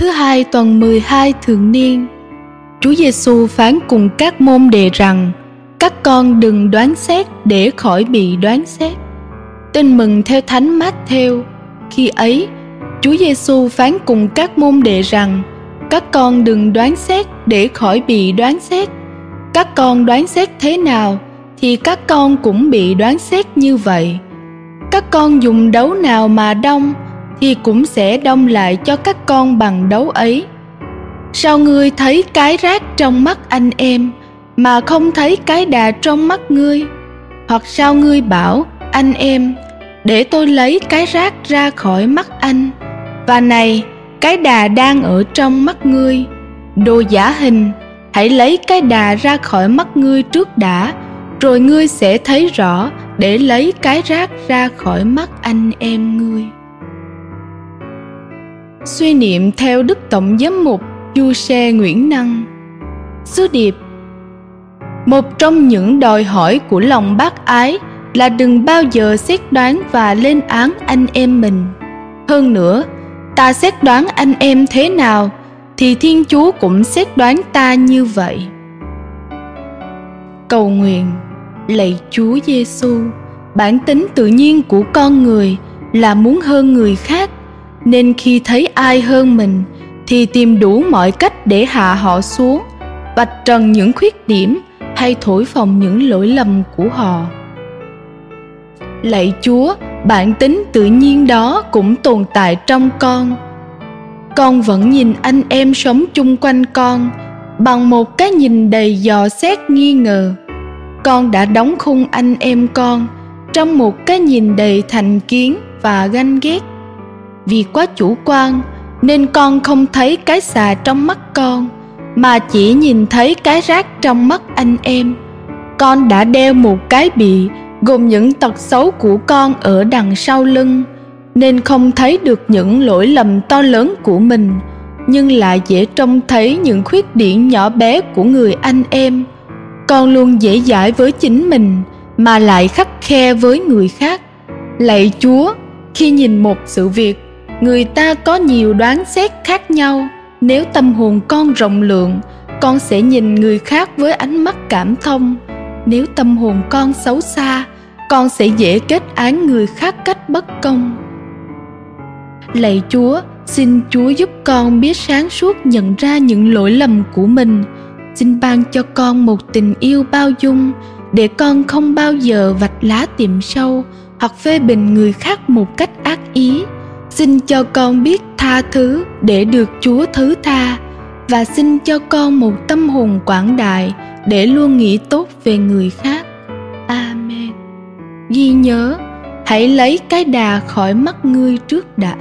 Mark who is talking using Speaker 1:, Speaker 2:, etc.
Speaker 1: Thứ hai tuần 12 thường niên, Chúa Giêsu phán cùng các môn đệ rằng: Các con đừng đoán xét để khỏi bị đoán xét. Tin mừng theo Thánh Mát-theo. Khi ấy, Chúa Giêsu phán cùng các môn đệ rằng: Các con đừng đoán xét để khỏi bị đoán xét. Các con đoán xét thế nào thì các con cũng bị đoán xét như vậy. Các con dùng đấu nào mà đông thì cũng sẽ đông lại cho các con bằng đấu ấy. Sao ngươi thấy cái rác trong mắt anh em, mà không thấy cái đà trong mắt ngươi? Hoặc sao ngươi bảo, anh em, để tôi lấy cái rác ra khỏi mắt anh, và này, cái đà đang ở trong mắt ngươi. Đồ giả hình, hãy lấy cái đà ra khỏi mắt ngươi trước đã, rồi ngươi sẽ thấy rõ để lấy cái rác ra khỏi mắt anh em ngươi. Suy niệm theo Đức Tổng Giám mục Du Xe Nguyễn Năng Sứ điệp Một trong những đòi hỏi của lòng bác ái là đừng bao giờ xét đoán và lên án anh em mình. Hơn nữa, ta xét đoán anh em thế nào thì Thiên Chúa cũng xét đoán ta như vậy. Cầu nguyện, lạy Chúa Giêsu, bản tính tự nhiên của con người là muốn hơn người khác nên khi thấy ai hơn mình, thì tìm đủ mọi cách để hạ họ xuống, vạch trần những khuyết điểm hay thổi phồng những lỗi lầm của họ. Lạy chúa, bản tính tự nhiên đó cũng tồn tại trong con. Con vẫn nhìn anh em sống chung quanh con bằng một cái nhìn đầy dò xét nghi ngờ. Con đã đóng khung anh em con trong một cái nhìn đầy thành kiến và ganh ghét vì quá chủ quan, nên con không thấy cái xà trong mắt con, mà chỉ nhìn thấy cái rác trong mắt anh em. Con đã đeo một cái bị gồm những tật xấu của con ở đằng sau lưng, nên không thấy được những lỗi lầm to lớn của mình, nhưng lại dễ trông thấy những khuyết điểm nhỏ bé của người anh em. Con luôn dễ dãi với chính mình, mà lại khắc khe với người khác. Lạy chúa, khi nhìn một sự việc người ta có nhiều đoán xét khác nhau. Nếu tâm hồn con rộng lượng, con sẽ nhìn người khác với ánh mắt cảm thông. Nếu tâm hồn con xấu xa, con sẽ dễ kết án người khác cách bất công. Lạy chúa, xin chúa giúp con biết sáng suốt nhận ra những lỗi lầm của mình. Xin ban cho con một tình yêu bao dung, để con không bao giờ vạch lá tìm sâu hoặc phê bình người khác một cách ác ý xin cho con biết tha thứ để được chúa thứ tha, và xin cho con một tâm hồn quảng đại để luôn nghĩ tốt về người khác. Amen. Ghi nhớ, hãy lấy cái đà khỏi mắt ngươi trước đã.